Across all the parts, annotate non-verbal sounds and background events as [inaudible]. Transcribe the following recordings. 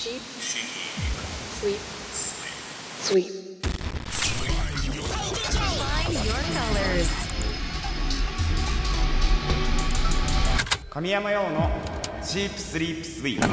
Sheep. Sweep. Sweep. Find your colors. 神山用のチープスリープスイープ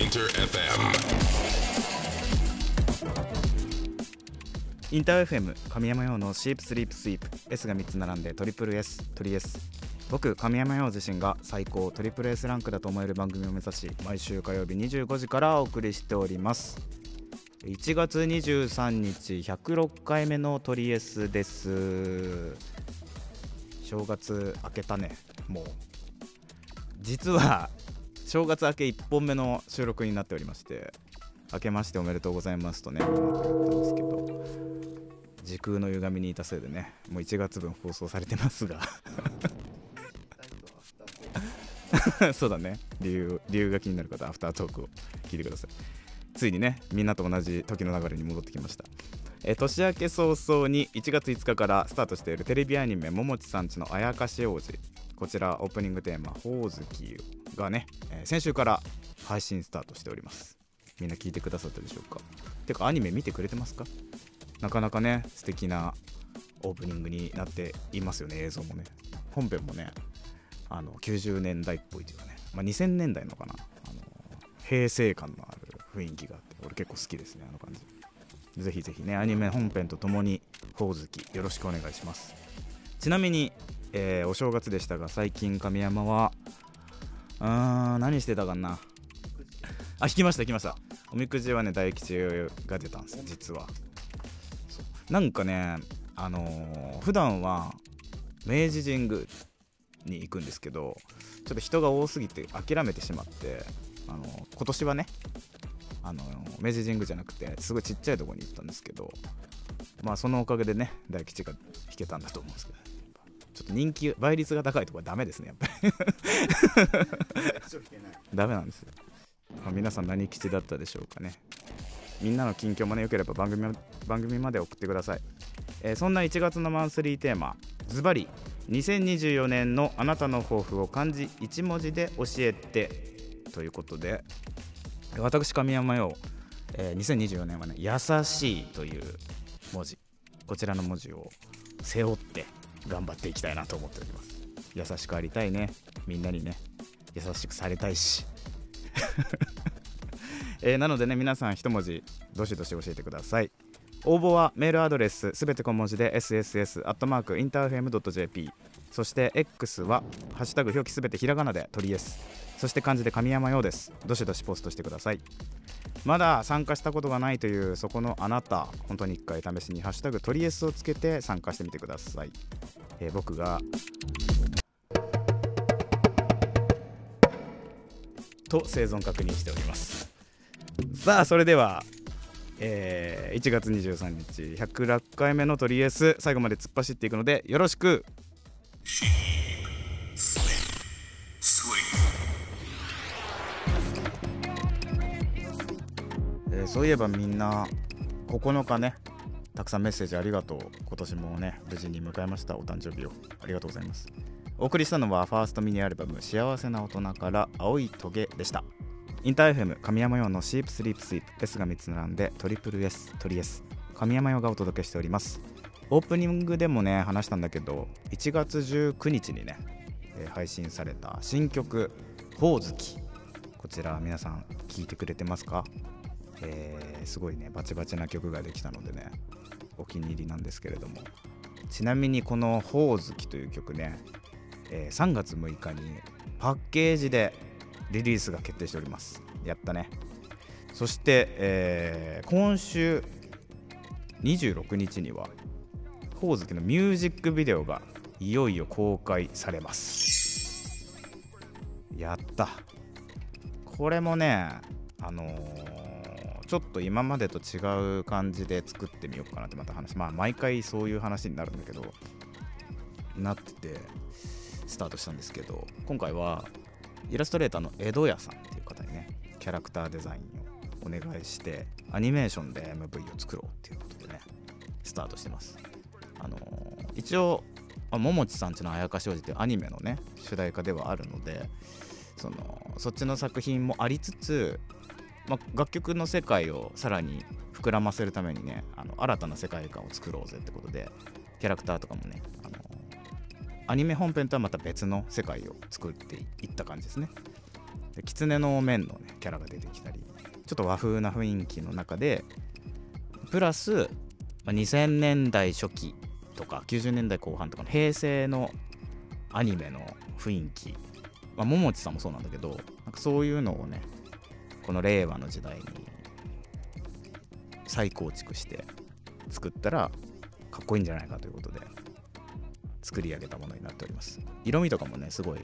Inter FM. インター FM 神山用のシープスリープスイープ S が3つ並んでトリプル S トリ S 僕神山用自身が最高トリプル S ランクだと思える番組を目指し毎週火曜日25時からお送りしております。1月23日106回目のトリ S です。正月明けたねもう。実は正月明け1本目の収録になっておりまして明けましておめでとうございますとね今言ったんですけど時空の歪みにいたせいでねもう1月分放送されてますが。[laughs] そうだね。理由理由が気になる方アフタートークを聞いてください。ついにねみんなと同じ時の流れに戻ってきました。え年明け早々に1月5日からスタートしているテレビアニメ「ももちさんちのあやかし王子」こちらオープニングテーマ「ほおずき」がね、えー先週から配信スタートしております。みんな聞いてくださったでしょうか？てかアニメ見てくれてますか？なかなかね素敵なオープニングになっていますよね映像もね。本編もねあの90年代っぽいというかね、まあ、2000年代のかな。あの平成感のある雰囲気があって俺結構好きですねあの感じ。ぜひぜひねアニメ本編とともにほおずきよろしくお願いします。ちなみに、えーお正月でしたが最近神山はうーん何してたかな。あ引きました引きました。おみくじはね大吉が出たんです実は。なんかねあのー普段は明治神宮に行くんですけどちょっと人が多すぎて諦めてしまって、あのー今年はね、あのー明治神宮じゃなくてすごいちっちゃいところに行ったんですけどまあそのおかげでね大吉が引けたんだと思うんですけどちょっと人気倍率が高いところはダメですねやっぱり。ダメなんですよ、まあ皆さん何吉だったでしょうかね。みんなの近況もねよければ番組番組まで送ってください、えーそんな1月のマンスリーテーマズバリ2024年のあなたの抱負を漢字1文字で教えてということで私神山よ、えー2024年はね「優しい」という文字こちらの文字を背負って頑張っていきたいなと思っております。優しくありたいね。みんなにね。優しくされたいし。[laughs] えーなのでね皆さん一文字どしどし教えてください。応募はメールアドレスすべて小文字で sss.interfm.jp そして X は「ハッシュタグ表記すべてひらがな」で取り S そして漢字で神山用です。どしどしポストしてください。まだ参加したことがないというそこのあなた本当に一回試しに「ハッシュタグ取り S」をつけて参加してみてください、えー僕がと生存確認しております。さあそれでは、えー1月23日106回目のトリエス最後まで突っ走っていくのでよろしく。えーそういえばみんな9日ねたくさんメッセージありがとう。今年もね無事に迎えましたお誕生日を。ありがとうございます。お送りしたのはファーストミニアルバム「幸せな大人」から「青いトゲ」でした。インター FM 神山用のシープスリープスイープ S が3つ並んでトリプル S トリ S 神山用がお届けしております。オープニングでもね話したんだけど1月19日にね、配信された新曲「ほおずき」こちら皆さん聞いてくれてますか？えーすごいねバチバチな曲ができたのでねお気に入りなんですけれども。ちなみにこの「ほおずき」という曲ね、えー3月6日にパッケージでリリースが決定しております。やったね。そして、えー今週26日にはほおずきのミュージックビデオがいよいよ公開されます。やった。これもねあのーちょっと今までと違う感じで作ってみようかなってまた話まあ毎回そういう話になるんだけどなっててスタートしたんですけど今回はイラストレーターの江戸屋さんっていう方にねキャラクターデザインをお願いしてアニメーションで MV を作ろうっていうことでねスタートしてます。あのー一応あももちさんちのあやかしおじっていうアニメのね主題歌ではあるのでそのそっちの作品もありつつま、楽曲の世界をさらに膨らませるためにねあの新たな世界観を作ろうぜってことでキャラクターとかもねアニメ本編とはまた別の世界を作っていった感じですね。で狐の面の、ね、キャラが出てきたりちょっと和風な雰囲気の中でプラス、ま、2000年代初期とか90年代後半とかの平成のアニメの雰囲気。まあ、桃地さんもそうなんだけどなんかそういうのをねこの令和の時代に再構築して作ったらかっこいいんじゃないかということで。作り上げたものになっております。色味とかもねすごい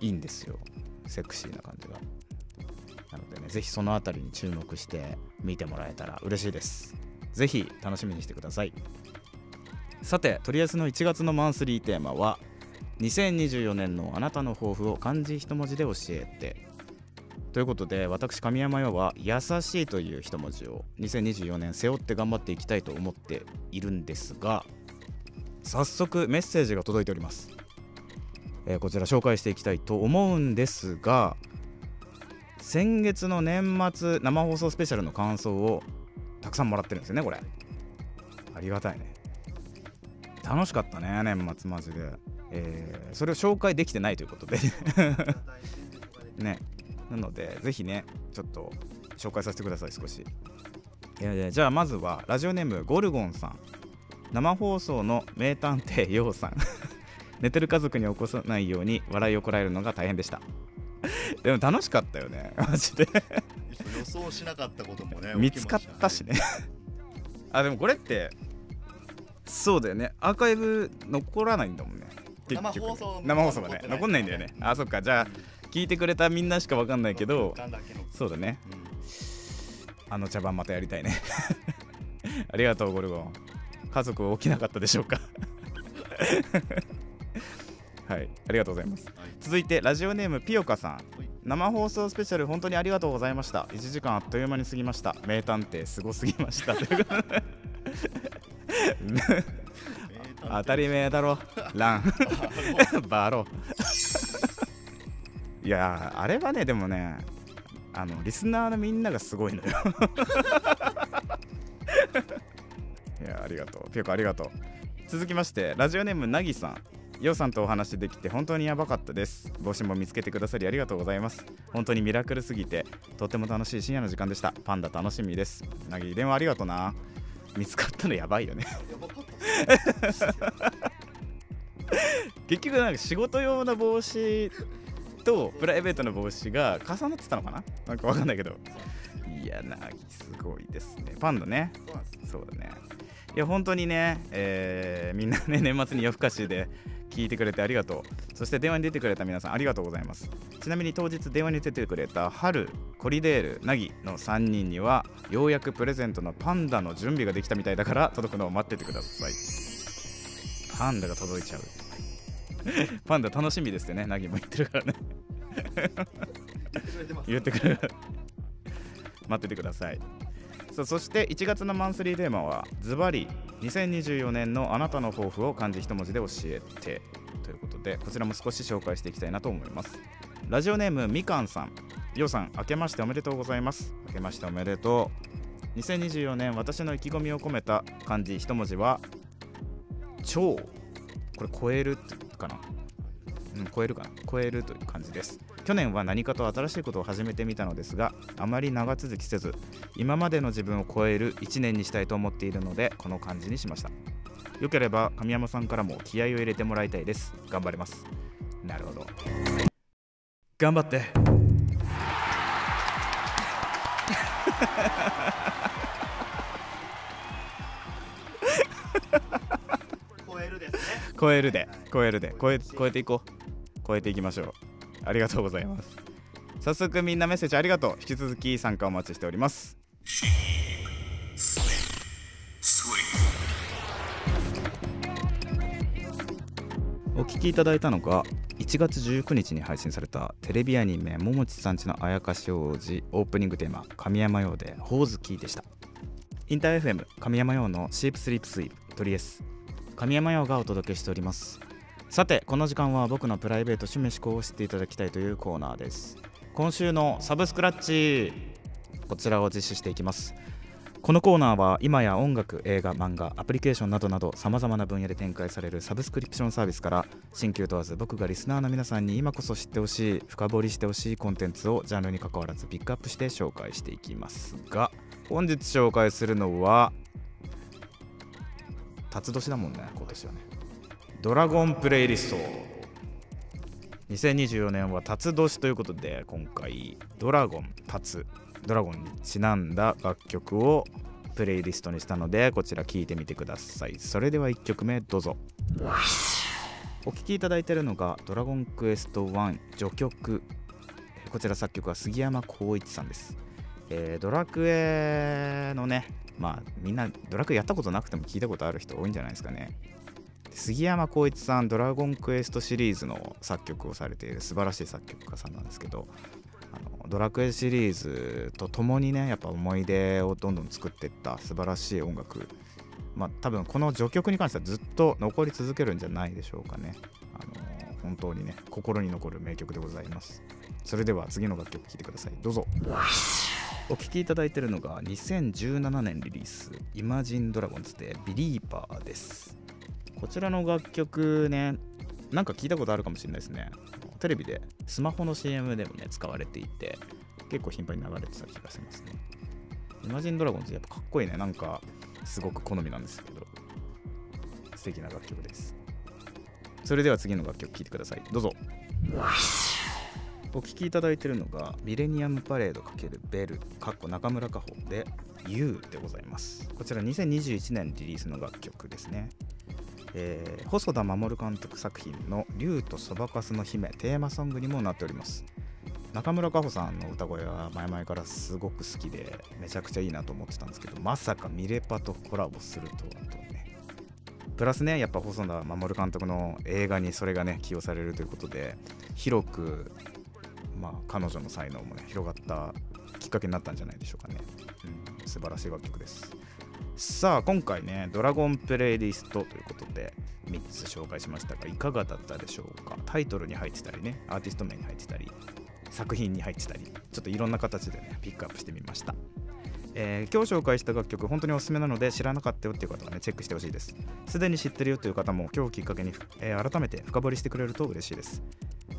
いいんですよ。セクシーな感じが。なのでね是非その辺りに注目して見てもらえたら嬉しいです。是非楽しみにしてください。さてとりあえずの1月のマンスリーテーマは2024年のあなたの抱負を漢字一文字で教えて。ということで私神山陽は「優しい」という一文字を2024年背負って頑張っていきたいと思っているんですが早速メッセージが届いております、えー、こちら紹介していきたいと思うんですが先月の年末生放送スペシャルの感想をたくさんもらってるんですよねこれ。ありがたいね。楽しかったね年末マジで。えー、それを紹介できてないということで。[laughs] ね。なのでぜひねちょっと紹介させてください少し。いやいやじゃあまずはラジオネームゴルゴンさん生放送の名探偵ヨウさん。[laughs] 寝てる家族に起こさないように笑いをこらえるのが大変でした。でも楽しかったよね。[laughs] マジで。予想しなかったこともね [laughs] 見つかったしね。あでもこれってそうだよね。アーカイブ残らないんだもんね。結局生放送生放送がね残んないんだよね。あそっか。じゃあ聞いてくれたみんなしか分かんないけどそうだね、うん、あの茶番またやりたいね。ありがとうゴルゴン家族起きなかったでしょうか。[laughs] はいありがとうございます、はい、続いてラジオネームピオカさん、はい、生放送スペシャル本当にありがとうございました。1時間あっという間に過ぎました。名探偵すごすぎました。[laughs] [laughs] 当たり前だろ。ラン。バロ。いやあれはねでもねあのリスナーのみんながすごいのよありがとう。ピョコありがとう。続きましてラジオネームなぎさん。ヨウさんとお話できて本当にやばかったです。帽子も見つけてくださりありがとうございます。本当にミラクルすぎてとっても楽しい深夜の時間でした。パンダ楽しみです。なぎ電話ありがとうな。見つかったのやばいよね。[laughs] 結局なんか仕事用の帽子とプライベートの帽子が重なってたのかな？なんかわかんないけど。いやなすごいですね。パンダね。そうだねいや本当にね、えー、みんなね年末に夜更かしで聞いてくれてありがとう。そして電話に出てくれた皆さんありがとうございます。ちなみに当日電話に出てくれた春コリデールナギの3人にはようやくプレゼントのパンダの準備ができたみたいだから届くのを待っててください。パンダが届いちゃう。[laughs] パンダ楽しみですよねナギも言ってるからね。言ってくれる。待っててくださいさあそして1月のマンスリーテーマはズバリ2024年のあなたの抱負を漢字一文字で教えてということでこちらも少し紹介していきたいなと思います。ラジオネームみかんさん。ようさん明けましておめでとうございます。明けましておめでとう。2024年私の意気込みを込めた漢字一文字は超。これ超えるかな？うん超えるかな？超えるという感じです。去年は何かと新しいことを始めてみたのですがあまり長続きせず今までの自分を超える1年にしたいと思っているのでこの感じにしました。よければ神山さんからも気合を入れてもらいたいです。頑張ります。なるほど。頑張って。[laughs] 超えるですね。超えるで。超えるで。超え超えていこう。超えていきましょうありがとうございます。早速みんなメッセージありがとう。引き続き参加お待ちしております。お聞きいただいたのが1月19日に配信されたテレビアニメ「ももちさんちのあやかし王子」オープニングテーマ「神山用でほおずき」でした。インター FM 神山用のシープスリープスイープトリエス。神山用がお届けしております。さてこの時間は僕のプライベート趣味思考を知っていただきたいというコーナーです。今週のサブスクラッチこちらを実施していきます。このコーナーは今や音楽映画漫画アプリケーションなどなどさまざまな分野で展開されるサブスクリプションサービスから新旧問わず僕がリスナーの皆さんに今こそ知ってほしい深掘りしてほしいコンテンツをジャンルに関わらずピックアップして紹介していきますが本日紹介するのは辰年だもんね今年はね。ドラゴンプレイリスト。2024年は辰年ということで今回ドラゴン辰。ドラゴンにちなんだ楽曲をプレイリストにしたのでこちら聴いてみてください。それでは1曲目どうぞ。お聴きいただいてるのが「ドラゴンクエスト1序曲」こちら作曲は杉山浩一さんです、えードラクエのねまあみんなドラクエやったことなくても聞いたことある人多いんじゃないですかね。杉山浩一さんドラゴンクエストシリーズの作曲をされている素晴らしい作曲家さんなんですけどあのドラクエシリーズとともにねやっぱ思い出をどんどん作っていった素晴らしい音楽。まあ多分この序曲に関してはずっと残り続けるんじゃないでしょうかね。あの本当にね心に残る名曲でございます。それでは次の楽曲聴いてください。どうぞ。お聴きいただいているのが2017年リリース「イマジンドラゴンズ」で「ビリーバー」です。こちらの楽曲ねなんか聞いたことあるかもしれないですね。テレビでスマホの CM でもね使われていて結構頻繁に流れてた気がしますね。イマジンドラゴンズやっぱかっこいいね。なんかすごく好みなんですけど。素敵な楽曲です。それでは次の楽曲聴いてください。どうぞ。お聴きいただいているのがミレニアムパレード×ベルかっこ中村佳穂で You でございます。こちら2021年リリースの楽曲ですね。えー細田守監督作品の「竜とそばかすの姫」テーマソングにもなっております。中村佳穂さんの歌声は前々からすごく好きでめちゃくちゃいいなと思ってたんですけどまさかミレパとコラボするとはとね。プラスねやっぱ細田守監督の映画にそれがね起用されるということで広くまあ彼女の才能もね広がったきっかけになったんじゃないでしょうかね、うん、素晴らしい楽曲です。さあ今回ねドラゴンプレイリストということで3つ紹介しましたがいかがだったでしょうか？タイトルに入ってたりねアーティスト名に入ってたり作品に入ってたりちょっといろんな形でねピックアップしてみました。えー今日紹介した楽曲本当におすすめなので知らなかったよっていう方はねチェックしてほしいです。すでに知ってるよという方も今日きっかけに、えー改めて深掘りしてくれると嬉しいです。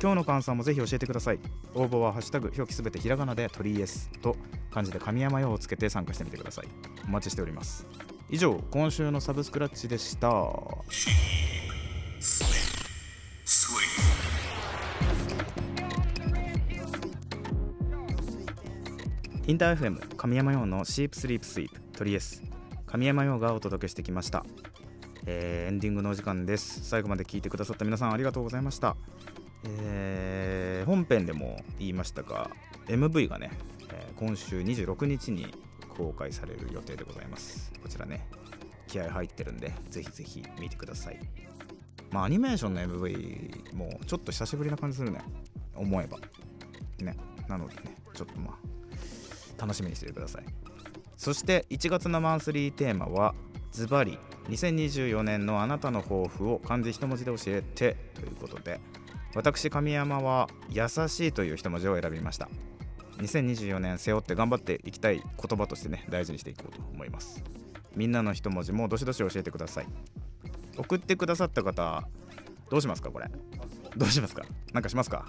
今日の感想もぜひ教えてください。応募はハッシュタグ表記すべてひらがなで鳥エスと漢字で神山用をつけて参加してみてください。お待ちしております。以上今週のサブスクラッチでした。インター FM 神山用のシープスリープスイープトリエス神山用がお届けしてきました、えーエンディングのお時間です。最後まで聞いてくださった皆さんありがとうございました、本編でも言いましたが MV がね、えー今週26日に公開される予定でございます。こちらね気合入ってるんでぜひぜひ見てください。まあアニメーションの MV もちょっと久しぶりな感じするね。思えば。ね。なのでねちょっとまあ楽しみにしててください。そして1月のマンスリーテーマはズバリ2024年のあなたの抱負を漢字一文字で教えてということで私神山は優しいという一文字を選びました。2024年背負って頑張っていきたい言葉としてね大事にしていこうと思います。みんなの一文字もどしどし教えてください。送ってくださった方どうしますかこれ？どうしますか？なんかしますか？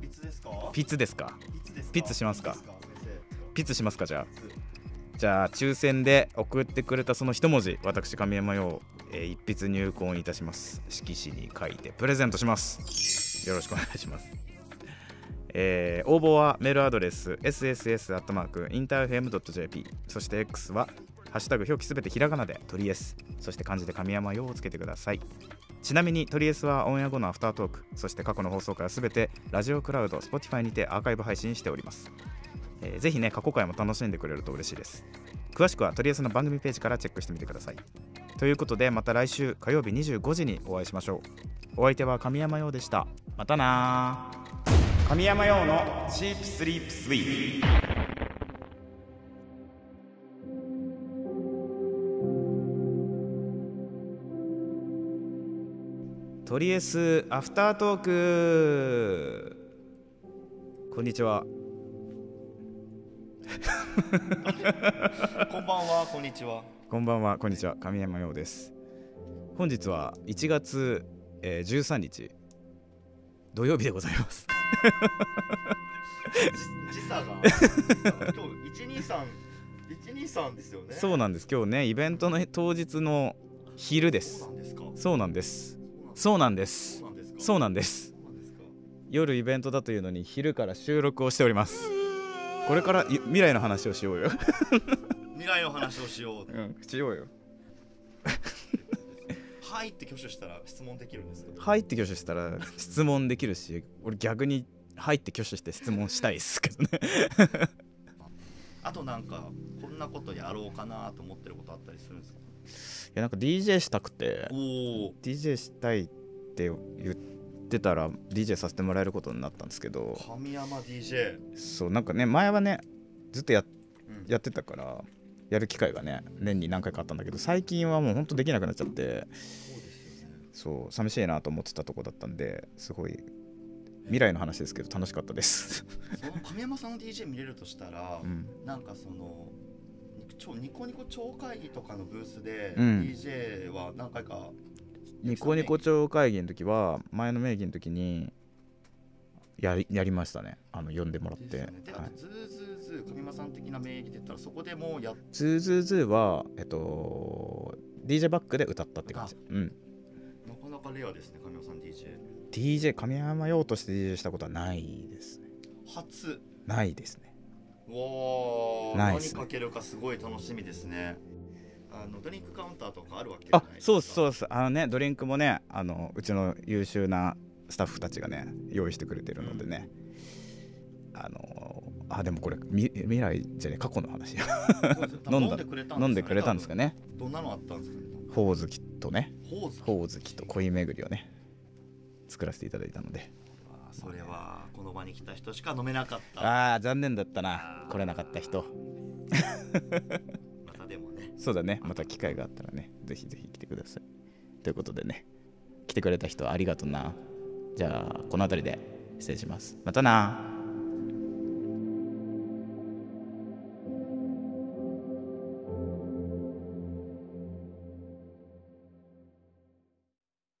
ピツですか？ピッツですか？ピツですか？ピツしますか？ピッツしますかじゃあ。生じゃあ抽選で送ってくれたその一文字私神山よう、えー一筆入魂いたします。色紙に書いてプレゼントします。よろしくお願いします。えー応募はメールアドレス sss.interfm.jp そして X はハッシュタグ表記すべてひらがなでトリエス。そして漢字で神山ようをつけてください。ちなみにトリエスはオンエア後のアフタートーク。そして過去の放送回はすべてラジオクラウド Spotify にてアーカイブ配信しております。えーぜひね過去回も楽しんでくれると嬉しいです。詳しくはとりあえずの番組ページからチェックしてみてください。ということでまた来週火曜日25時にお会いしましょう。お相手は神山陽でした。またなー。神山陽のチープスリープスイート。とりあえずアフタートーク。こんにちは。[laughs] こんばんはこんにちは。こんばんは。こんにちは。神山陽です。本日は1月、えー13日土曜日でございます。[laughs] じ時差が。今日一二三一二三ですよね。そうなんです。今日ねイベントの当日の昼です。そうなんですそうなんです。そうなんです夜イベントだというのに昼から収録をしております。これからい未来の話をしようよ未来の話をしよう。うんしようよ。[laughs] はいって挙手したら質問できるんですか入って挙手したら質問できるし俺逆に入って挙手して質問したいですけどね。あとなんかこんなことやろうかなと思ってることあったりするんですか？いやなんか DJ したくておお DJ したいって言ってたら DJ させてもらえることになったんですけど。神山 DJ そうなんかね前はねずっとやうん。やってたからやる機会がね年に何回かあったんだけど最近はもうほんとできなくなっちゃってそう寂しいなと思ってたとこだったんですごい未来の話ですけど楽しかったです、その神山さんの DJ 見れるとしたら、うん、なんかそのニちょニコニコ超会議とかのブースで、うん。DJ は何回かニコニコ町会議の時は前の名義の時にやりやりましたね。あの呼んでもらって、ズーズーズー神山さん的な名義で言ったらそこでもうやっズーズーズーはえっと DJ バックで歌ったって感じうんなかなかレアですね神山さん DJ DJ 神山用として DJ したことはないですね初ないですねわーないっすねかけるかすごい楽しみですねあのドリンクカウンターとかあるわけじゃあないですかそうそうそうあのねドリンクもねあのうちの優秀なスタッフたちがね用意してくれてるのでね、あのあでもこれみ未来じゃね過去の話。[laughs] 飲んだ飲んでくれたんですかね。どんなのあったんですかね。ほおずきとね。ほおずき。と恋巡りをね作らせていただいたので。それはこの場に来た人しか飲めなかった。あー残念だったな。来れなかった人。[laughs] またでもね。そうだね。また機会があったらねぜひぜひ来てください。ということでね来てくれた人ありがとうな。じゃあこの辺りで失礼します。またな